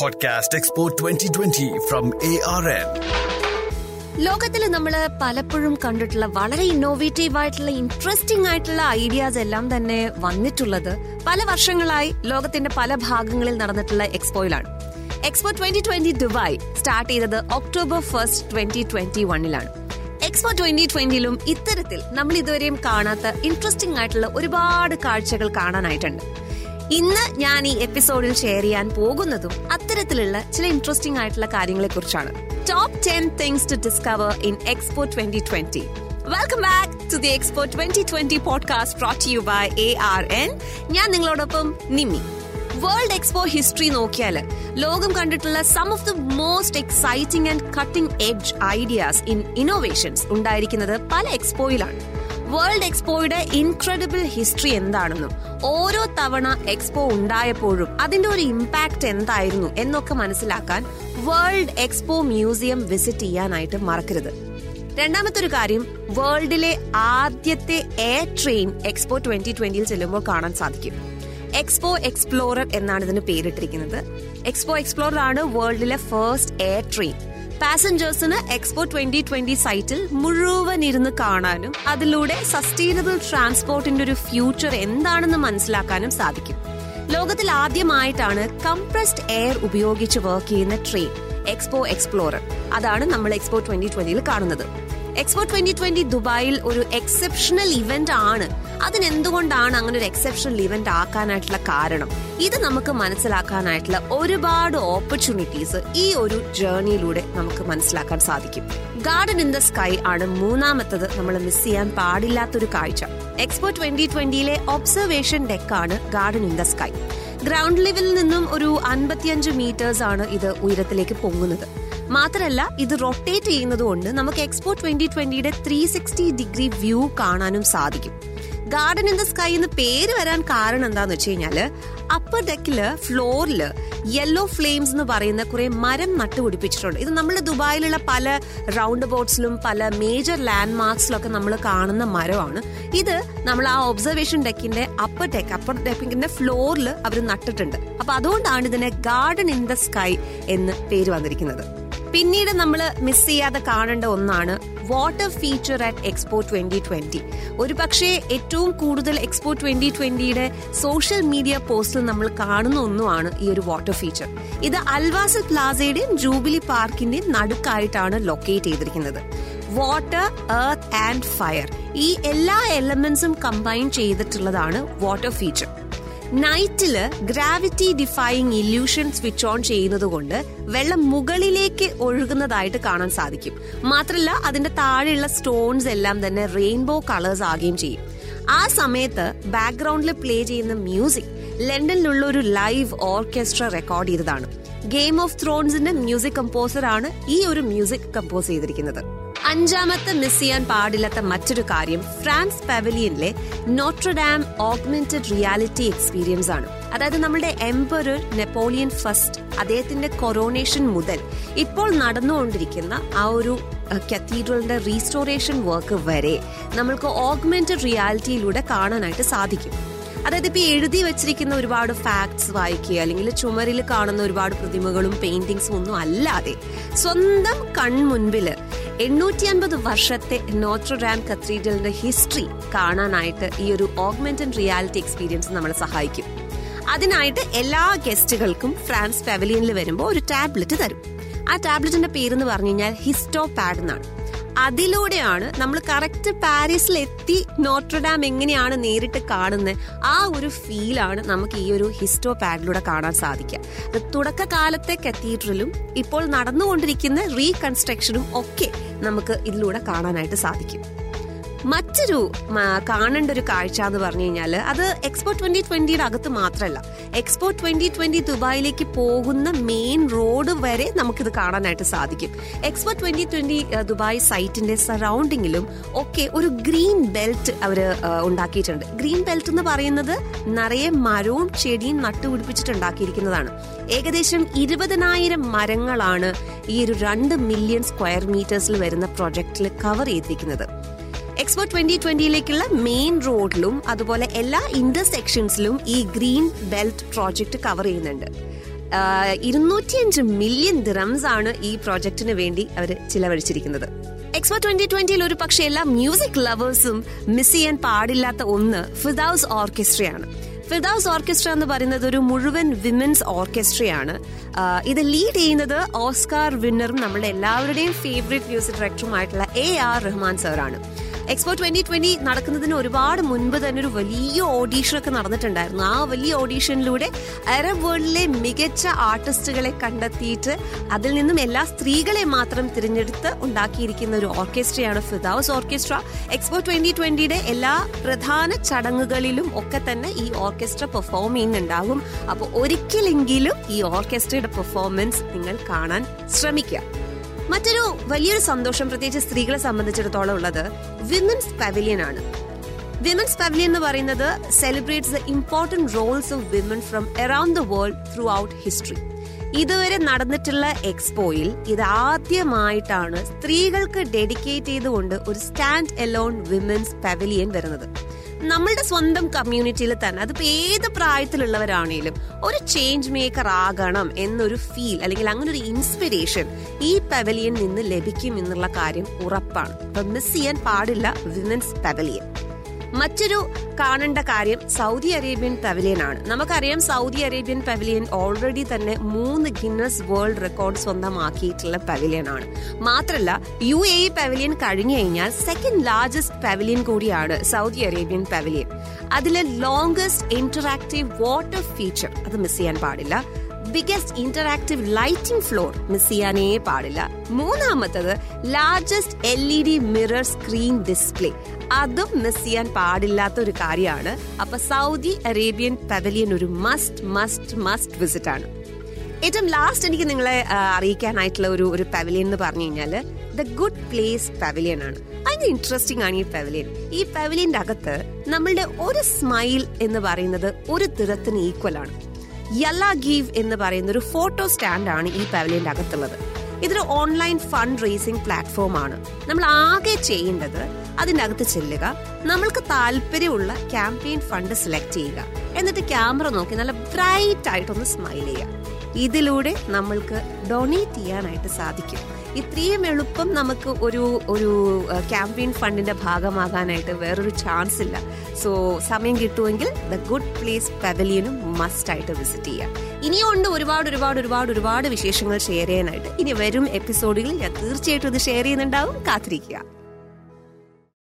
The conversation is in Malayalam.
Podcast Expo 2020 from എൻ ലോകത്തിൽ നമ്മൾ പലപ്പോഴും കണ്ടിട്ടുള്ള വളരെ ഇന്നോവേറ്റീവ് ആയിട്ടുള്ള ഇൻട്രസ്റ്റിംഗ് ആയിട്ടുള്ള ഐഡിയാസ് എല്ലാം തന്നെ വന്നിട്ടുള്ളത് പല വർഷങ്ങളായി ലോകത്തിന്റെ പല ഭാഗങ്ങളിൽ നടന്നിട്ടുള്ള എക്സ്പോയിലാണ് expo twenty twenty Dubai start ചെയ്തത് ഒക്ടോബർ ഫസ്റ്റ് ട്വന്റി ട്വന്റി വണ്ണിലാണ് എക്സ്പോ ട്വന്റി ട്വന്റിയിലും ഇത്തരത്തിൽ നമ്മൾ ഇതുവരെയും കാണാത്ത ഇൻട്രസ്റ്റിംഗ് ആയിട്ടുള്ള ഒരുപാട് കാഴ്ചകൾ കാണാനായിട്ടുണ്ട്. ഇന്ന് ഞാൻ ഈ എപ്പിസോഡിൽ ഷെയർ ചെയ്യാൻ പോകുന്നതും അത്തരത്തിലുള്ള ചില ഇൻട്രസ്റ്റിംഗ് ആയിട്ടുള്ള കാര്യങ്ങളെ കുറിച്ചാണ് top ten things to discover in expo twenty twenty welcome back to the expo twenty twenty podcast brought you by A R N ഞാൻ നിങ്ങളോടൊപ്പം നിമ്മി വേൾഡ് എക്സ്പോ ഹിസ്റ്ററി നോക്കിയാൽ ലോകം കണ്ടിട്ടുള്ള some of the most exciting and cutting edge ideas in innovations ഉണ്ടായിരിക്കുന്നത് പല എക്സ്പോയിലാണ് വേൾഡ് എക്സ്പോയുടെ ഇൻക്രെഡിബിൾ ഹിസ്റ്ററി എന്താണെന്നും ഓരോ തവണ എക്സ്പോ ഉണ്ടായപ്പോഴും അതിന്റെ ഒരു ഇമ്പാക്ട് എന്തായിരുന്നു എന്നൊക്കെ മനസ്സിലാക്കാൻ വേൾഡ് എക്സ്പോ മ്യൂസിയം വിസിറ്റ് ചെയ്യാനായിട്ട് മറക്കരുത്. രണ്ടാമത്തെ ഒരു കാര്യം വേൾഡിലെ ആദ്യത്തെ എയർ ട്രെയിൻ എക്സ്പോ ട്വന്റി ട്വന്റിയിൽ ചെല്ലുമ്പോൾ കാണാൻ സാധിക്കും. എക്സ്പോ എക്സ്പ്ലോറർ എന്നാണ് ഇതിന് പേരിട്ടിരിക്കുന്നത്. എക്സ്പോ എക്സ്പ്ലോറർ ആണ് വേൾഡിലെ ഫസ്റ്റ് എയർ ട്രെയിൻ പാസഞ്ചേഴ്സിന് എക്സ്പോ ട്വന്റി ട്വന്റി സൈറ്റിൽ മുഴുവൻ ഇരുന്ന് കാണാനും അതിലൂടെ സസ്റ്റൈനബിൾ ട്രാൻസ്പോർട്ടിന്റെ ഒരു ഫ്യൂച്ചർ എന്താണെന്ന് മനസ്സിലാക്കാനും സാധിക്കും. ലോകത്തിൽ ആദ്യമായിട്ടാണ് കംപ്രസ്ഡ് എയർ ഉപയോഗിച്ച് വർക്ക് ചെയ്യുന്ന ട്രെയിൻ എക്സ്പോ എക്സ്പ്ലോറർ അതാണ് നമ്മൾ എക്സ്പോ ട്വന്റി ട്വന്റിയിൽ കാണുന്നത്. എക്സ്പോ ട്വന്റി ട്വന്റി ദുബായിൽ ഒരു എക്സെപ്ഷണൽ ഇവന്റ് ആണ്. അതിനെന്തുകൊണ്ടാണ് അങ്ങനെ ഒരു എക്സെപ്ഷണൽ ഇവന്റ് ആക്കാനായിട്ടുള്ള കാരണം? ഇത് നമുക്ക് മനസ്സിലാക്കാനായിട്ടുള്ള ഒരുപാട് ഓപ്പർച്യൂണിറ്റീസ് ഈ ഒരു ജേർണിയിലൂടെ നമുക്ക് മനസ്സിലാക്കാൻ സാധിക്കും. ഗാർഡൻ ഇൻ ദ സ്കൈ ആണ് മൂന്നാമത്തത് നമ്മൾ മിസ് ചെയ്യാൻ പാടില്ലാത്തൊരു കാഴ്ച. എക്സ്പോ ട്വന്റി ട്വന്റിയിലെ ഒബ്സർവേഷൻ ഡെക്ക് ആണ് garden in the sky ground ലെവലിൽ നിന്നും ഒരു അൻപത്തിയഞ്ച് മീറ്റേഴ്സ് ആണ് ഇത് ഉയരത്തിലേക്ക് പൊങ്ങുന്നത്. മാത്രമല്ല ഇത് റൊട്ടേറ്റ് ചെയ്യുന്നത് കൊണ്ട് നമുക്ക് എക്സ്പോ ട്വന്റി ട്വന്റിയുടെ ത്രീ സിക്സ്റ്റി ഡിഗ്രി വ്യൂ കാണാനും സാധിക്കും. ഗാർഡൻ ഇൻ ദ സ്കൈ എന്ന് പേര് വരാൻ കാരണം എന്താന്ന് വെച്ച് കഴിഞ്ഞാൽ അപ്പർ ഡെക്കിൽ ഫ്ലോറിൽ യെല്ലോ ഫ്ലെയിംസ് എന്ന് പറയുന്ന കുറെ മരം നട്ടുപിടിപ്പിച്ചിട്ടുണ്ട് ഇത് നമ്മൾ ദുബായിലുള്ള പല റൗണ്ട് ബോട്ട്സിലും പല മേജർ ലാൻഡ് മാർക്സിലൊക്കെ നമ്മൾ കാണുന്ന മരമാണ്. ഇത് നമ്മൾ ആ ഒബ്സർവേഷൻ ഡെക്കിന്റെ അപ്പർ ഡെക്ക് അപ്പർ ഡെക്കിന്റെ ഫ്ലോറിൽ അവർ നട്ടിട്ടുണ്ട്. അപ്പൊ അതുകൊണ്ടാണ് ഇതിനെ ഗാർഡൻ ഇൻ ദ സ്കൈ എന്ന് പേര് വന്നിരിക്കുന്നത്. പിന്നീട് നമ്മൾ മിസ് ചെയ്യാതെ കാണേണ്ട ഒന്നാണ് water feature at expo twenty twenty ഒരു പക്ഷേ ഏറ്റവും കൂടുതൽ എക്സ്പോ ട്വന്റി ട്വന്റിയുടെ സോഷ്യൽ മീഡിയ പോസ്റ്റിൽ നമ്മൾ കാണുന്ന ഒന്നുമാണ് ഈ ഒരു വാട്ടർ ഫീച്ചർ ഇത് അൽവാസൽ പ്ലാസയുടെയും ജൂബിലി പാർക്കിന്റെയും നടുക്കായിട്ടാണ് ലൊക്കേറ്റ് ചെയ്തിരിക്കുന്നത്. വാട്ടർ എർത്ത് ആൻഡ് ഫയർ ഈ എല്ലാ എലമെന്റ്സും കമ്പൈൻ ചെയ്തിട്ടുള്ളതാണ് വാട്ടർ ഫീച്ചർ നൈറ്റിൽ gravity defying illusion switch on ചെയ്യുന്നത് കൊണ്ട് വെള്ളം മുകളിലേക്ക് ഒഴുകുന്നതായിട്ട് കാണാൻ സാധിക്കും. മാത്രമല്ല അതിന്റെ താഴെയുള്ള സ്റ്റോൺസ് എല്ലാം തന്നെ റെയിൻബോ കളേഴ്സ് ആകുകയും ചെയ്യും. ആ സമയത്ത് ബാക്ക്ഗ്രൗണ്ടിൽ പ്ലേ ചെയ്യുന്ന മ്യൂസിക് ലണ്ടനിലുള്ള ഒരു ലൈവ് ഓർക്കസ്ട്ര റെക്കോർഡ് ചെയ്തതാണ്. ഗെയിം ഓഫ് ത്രോൺസിന്റെ മ്യൂസിക് കമ്പോസർ ആണ് ഈ ഒരു മ്യൂസിക് കമ്പോസ് ചെയ്തിരിക്കുന്നത്. അഞ്ചാമത്തെ മിസ് ചെയ്യാൻ പാടില്ലാത്ത മറ്റൊരു കാര്യം France പവലിയനിലെ Notre Dame augmented reality experience ആണ്. അതായത് നമ്മുടെ എംപറർ നെപ്പോളിയൻ ഫസ്റ്റ് അദ്ദേഹത്തിന്റെ കൊറോണേഷൻ മുതൽ ഇപ്പോൾ നടന്നുകൊണ്ടിരിക്കുന്ന ആ ഒരു കത്തീഡ്രലിന്റെ റീസ്റ്റോറേഷൻ വർക്ക് വരെ നമ്മൾക്ക് ഓഗ്മെന്റഡ് റിയാലിറ്റിയിലൂടെ കാണാനായിട്ട് സാധിക്കും. അതായത് ഇപ്പൊ എഴുതി വെച്ചിരിക്കുന്ന ഒരുപാട് ഫാക്ട്സ് വായിക്കുക അല്ലെങ്കിൽ ചുമരിൽ കാണുന്ന ഒരുപാട് പ്രതിമകളും പെയിന്റിങ്സും ഒന്നും അല്ലാതെ സ്വന്തം കൺമുൻപിൽ എണ്ണൂറ്റി അൻപത് വർഷത്തെ നോട്രഡാം കത്തീഡ്രലിന്റെ ഹിസ്റ്ററി കാണാനായിട്ട് ഈ ഒരു ഓഗ്മെന്റഡ് റിയാലിറ്റി എക്സ്പീരിയൻസ് നമ്മളെ സഹായിക്കും. അതിനായിട്ട് എല്ലാ ഗസ്റ്റുകൾക്കും ഫ്രാൻസ് പവലിയനിൽ വരുമ്പോൾ ഒരു ടാബ്ലറ്റ് തരും. ആ ടാബ്ലറ്റിന്റെ പേരെന്ന് പറഞ്ഞു കഴിഞ്ഞാൽ ഹിസ്റ്റോ പാഡ് എന്നാണ്. അതിലൂടെയാണ് നമ്മൾ കറക്റ്റ് പാരീസിൽ എത്തി നോട്രഡാം എങ്ങനെയാണ് നേരിട്ട് കാണുന്നത് ആ ഒരു ഫീലാണ് നമുക്ക് ഈ ഒരു ഹിസ്റ്റോ പാഡിലൂടെ കാണാൻ സാധിക്കുക തുടക്കകാലത്തെ കത്തീഡ്രലും ഇപ്പോൾ നടന്നുകൊണ്ടിരിക്കുന്ന റീകൺസ്ട്രക്ഷനും ഒക്കെ നമുക്ക് ഇതിലൂടെ കാണാനായിട്ട് സാധിക്കും. മറ്റൊരു കാണേണ്ട ഒരു കാഴ്ച എന്ന് പറഞ്ഞു കഴിഞ്ഞാൽ അത് എക്സ്പോ ട്വന്റി ട്വന്റിയുടെ അകത്ത് മാത്രമല്ല എക്സ്പോ ട്വന്റി ട്വന്റി ദുബായിലേക്ക് പോകുന്ന മെയിൻ റോഡ് വരെ നമുക്കിത് കാണാനായിട്ട് സാധിക്കും. എക്സ്പോ ട്വന്റി ട്വന്റി ദുബായ് സൈറ്റിന്റെ സറൗണ്ടിങ്ങിലും ഒക്കെ ഒരു ഗ്രീൻ ബെൽറ്റ് അവർ ഉണ്ടാക്കിയിട്ടുണ്ട്. ഗ്രീൻ ബെൽറ്റ് എന്ന് പറയുന്നത് നിറയെ മരവും ചെടിയും നട്ടുപിടിപ്പിച്ചിട്ടുണ്ടാക്കിയിരിക്കുന്നതാണ്. ഏകദേശം ഇരുപതിനായിരം മരങ്ങളാണ് ഈ ഒരു രണ്ട് മില്യൺ സ്ക്വയർ മീറ്റേഴ്സിൽ വരുന്ന പ്രൊജക്ടിൽ കവർ ചെയ്തിരിക്കുന്നത്. എക്സ്പോ ട്വന്റി ട്വന്റിയിലേക്കുള്ള മെയിൻ റോഡിലും അതുപോലെ എല്ലാ ഇന്റർസെക്ഷൻസിലും ഈ ഗ്രീൻ ബെൽറ്റ് പ്രോജക്റ്റ് കവർ ചെയ്യുന്നുണ്ട്. ഇരുന്നൂറ്റിയഞ്ച് മില്യൺ ദിറംസ് ആണ് ഈ പ്രോജക്റ്റിന് വേണ്ടി അവർ ചിലവഴിച്ചിരിക്കുന്നത്. എക്സ്പോ ട്വന്റി ട്വന്റിയിൽ ഒരു പക്ഷേ എല്ലാ മ്യൂസിക് ലവേഴ്സും മിസ് ചെയ്യാൻ പാടില്ലാത്ത ഒന്ന് ഫിദൌസ് ഓർക്കസ്ട്രയാണ് ഫിദൌസ് ഓർക്കസ്ട്ര എന്ന് പറയുന്നത് ഒരു മുഴുവൻ വിമൻസ് ഓർക്കസ്ട്രയാണ് ഇത് ലീഡ് ചെയ്യുന്നത് ഓസ്കാർ വിന്നറും നമ്മുടെ എല്ലാവരുടെയും ഫേവറേറ്റ് മ്യൂസിക് ഡയറക്ടറുമായിട്ടുള്ള എ ആർ റഹ്മാൻ സാറാണ് എക്സ്പോ ട്വന്റി ട്വന്റി നടക്കുന്നതിന് ഒരുപാട് മുൻപ് തന്നെ ഒരു വലിയ ഓഡീഷൻ ഒക്കെ നടന്നിട്ടുണ്ടായിരുന്നു. ആ വലിയ ഓഡീഷനിലൂടെ അറബ് വേൾഡിലെ മികച്ച ആർട്ടിസ്റ്റുകളെ കണ്ടെത്തിയിട്ട് അതിൽ നിന്നും എല്ലാ സ്ത്രീകളെ മാത്രം തിരഞ്ഞെടുത്ത് ഉണ്ടാക്കിയിരിക്കുന്ന ഒരു ഓർക്കസ്ട്രയാണ് ഫിദാവസ് ഓർക്കസ്ട്ര എക്സ്പോ ട്വന്റി ട്വന്റിയുടെ എല്ലാ പ്രധാന ചടങ്ങുകളിലും ഒക്കെ തന്നെ ഈ ഓർക്കസ്ട്ര പെർഫോം ചെയ്യുന്നുണ്ടാകും. അപ്പോൾ ഒരിക്കലെങ്കിലും ഈ ഓർക്കസ്ട്രയുടെ പെർഫോമൻസ് നിങ്ങൾ കാണാൻ ശ്രമിക്കുക. മറ്റൊരു വലിയൊരു സന്തോഷം പ്രത്യേകിച്ച് സ്ത്രീകളെ സംബന്ധിച്ചിടത്തോളം ഉള്ളത് വിമൻസ് പവിലിയൻ ആണ്. വിമൻസ് പവിലിയൻ എന്ന് പറയുന്നത് celebrates the important roles of women from around the world throughout history ഇതുവരെ നടന്നിട്ടുള്ള എക്സ്പോയിൽ ഇത് ആദ്യമായിട്ടാണ് സ്ത്രീകൾക്ക് ഡെഡിക്കേറ്റ് ചെയ്തുകൊണ്ട് ഒരു സ്റ്റാൻഡ് എലോൺ വിമൻസ് പവലിയൻ വരുന്നത്. നമ്മളുടെ സ്വന്തം കമ്മ്യൂണിറ്റിയിൽ തന്നെ അതിപ്പോൾ ഏത് പ്രായത്തിലുള്ളവരാണേലും ഒരു ചേഞ്ച് മേക്കർ ആകണം എന്നൊരു ഫീൽ അല്ലെങ്കിൽ അങ്ങനെ ഒരു ഇൻസ്പിരേഷൻ ഈ പവലിയൻ നിന്ന് ലഭിക്കും എന്നുള്ള കാര്യം ഉറപ്പാണ്. അപ്പൊ മിസ് ചെയ്യാൻ പാടില്ല വിമൻസ് പവലിയൻ മറ്റൊരു കാണേണ്ട കാര്യം സൗദി അറേബ്യൻ പവലിയൻ ആണ്. നമുക്കറിയാം സൗദി അറേബ്യൻ പവലിയൻ ഓൾറെഡി തന്നെ മൂന്ന് ഗിന്നസ് വേൾഡ് റെക്കോർഡ് സ്വന്തമാക്കിയിട്ടുള്ള പവലിയൻ ആണ്. മാത്രല്ല യു എ പവലിയൻ കഴിഞ്ഞു കഴിഞ്ഞാൽ സെക്കൻഡ് ലാർജസ്റ്റ് പവലിയൻ കൂടിയാണ് സൗദി അറേബ്യൻ പവലിയൻ അതിലെ ലോങ്സ്റ്റ് ഇന്ററാക്റ്റീവ് വാട്ടർ ഫീച്ചർ അത് മിസ് ചെയ്യാൻ പാടില്ല. Biggest interactive lighting floor miss ചെയ്യാനേ പാടില്ല. മൂന്നാമത്തത് largest L E D mirror screen display അതും മിസ് ചെയ്യാൻ പാടില്ലാത്ത ഒരു കാര്യമാണ്. അപ്പൊ സൗദി അറേബ്യൻ പവലിയൻ ഒരു മസ്റ്റ് മസ്റ്റ് മസ്റ്റ് വിസിറ്റ് ആണ്. ഏറ്റവും ലാസ്റ്റ് എനിക്ക് നിങ്ങളെ അറിയിക്കാനായിട്ടുള്ള ഒരു ഒരു പവലിയൻ എന്ന് പറഞ്ഞു കഴിഞ്ഞാൽ ദ ഗുഡ് പ്ലേസ് പവലിയൻ ആണ്. ഭയങ്കര ഇൻട്രസ്റ്റിംഗ് ആണ് ഈ പവലിയൻ ഈ പവലിയന്റെ അകത്ത് നമ്മളുടെ ഒരു സ്മൈൽ എന്ന് പറയുന്നത് ഒരു തിറത്തിന് ഈക്വൽ ആണ്. യല്ല ഗീവ് എന്ന് പറയുന്ന ഒരു ഫോട്ടോ സ്റ്റാൻഡ് ആണ് ഈ പവലിയന്റെ അകത്തുള്ളത്. ഇതൊരു ഓൺലൈൻ ഫണ്ട് റേസിംഗ് പ്ലാറ്റ്ഫോം ആണ്. നമ്മൾ ആകെ ചെയ്യേണ്ടത് അതിന്റെ അകത്ത് ചെല്ലുക നമ്മൾക്ക് താല്പര്യമുള്ള ക്യാമ്പയിൻ ഫണ്ട് സെലക്ട് ചെയ്യുക. എന്നിട്ട് ക്യാമറ നോക്കി നല്ല ബ്രൈറ്റ് ആയിട്ടൊന്ന് സ്മൈൽ ചെയ്യുക. ഇതിലൂടെ നമ്മൾക്ക് ഡൊണേറ്റ് ചെയ്യാനായിട്ട് സാധിക്കും. ഇത്രയും എളുപ്പം നമുക്ക് ഒരു ഒരു ക്യാമ്പയിൻ ഫണ്ടിന്റെ ഭാഗമാകാനായിട്ട് വേറൊരു ചാൻസ് ഇല്ല. സോ സമയം കിട്ടുമെങ്കിൽ ദ ഗുഡ് പ്ലേസ് പവലിയനും മസ്റ്റ് ആയിട്ട് വിസിറ്റ് ചെയ്യാം. ഇനിയും ഉണ്ട് ഒരുപാട് ഒരുപാട് ഒരുപാട് ഒരുപാട് വിശേഷങ്ങൾ ഷെയർ ചെയ്യാനായിട്ട്. ഇനി വരും എപ്പിസോഡുകളിൽ ഞാൻ തീർച്ചയായിട്ടും ഇത് ഷെയർ ചെയ്യുന്നുണ്ടാവും. കാത്തിരിക്കുക.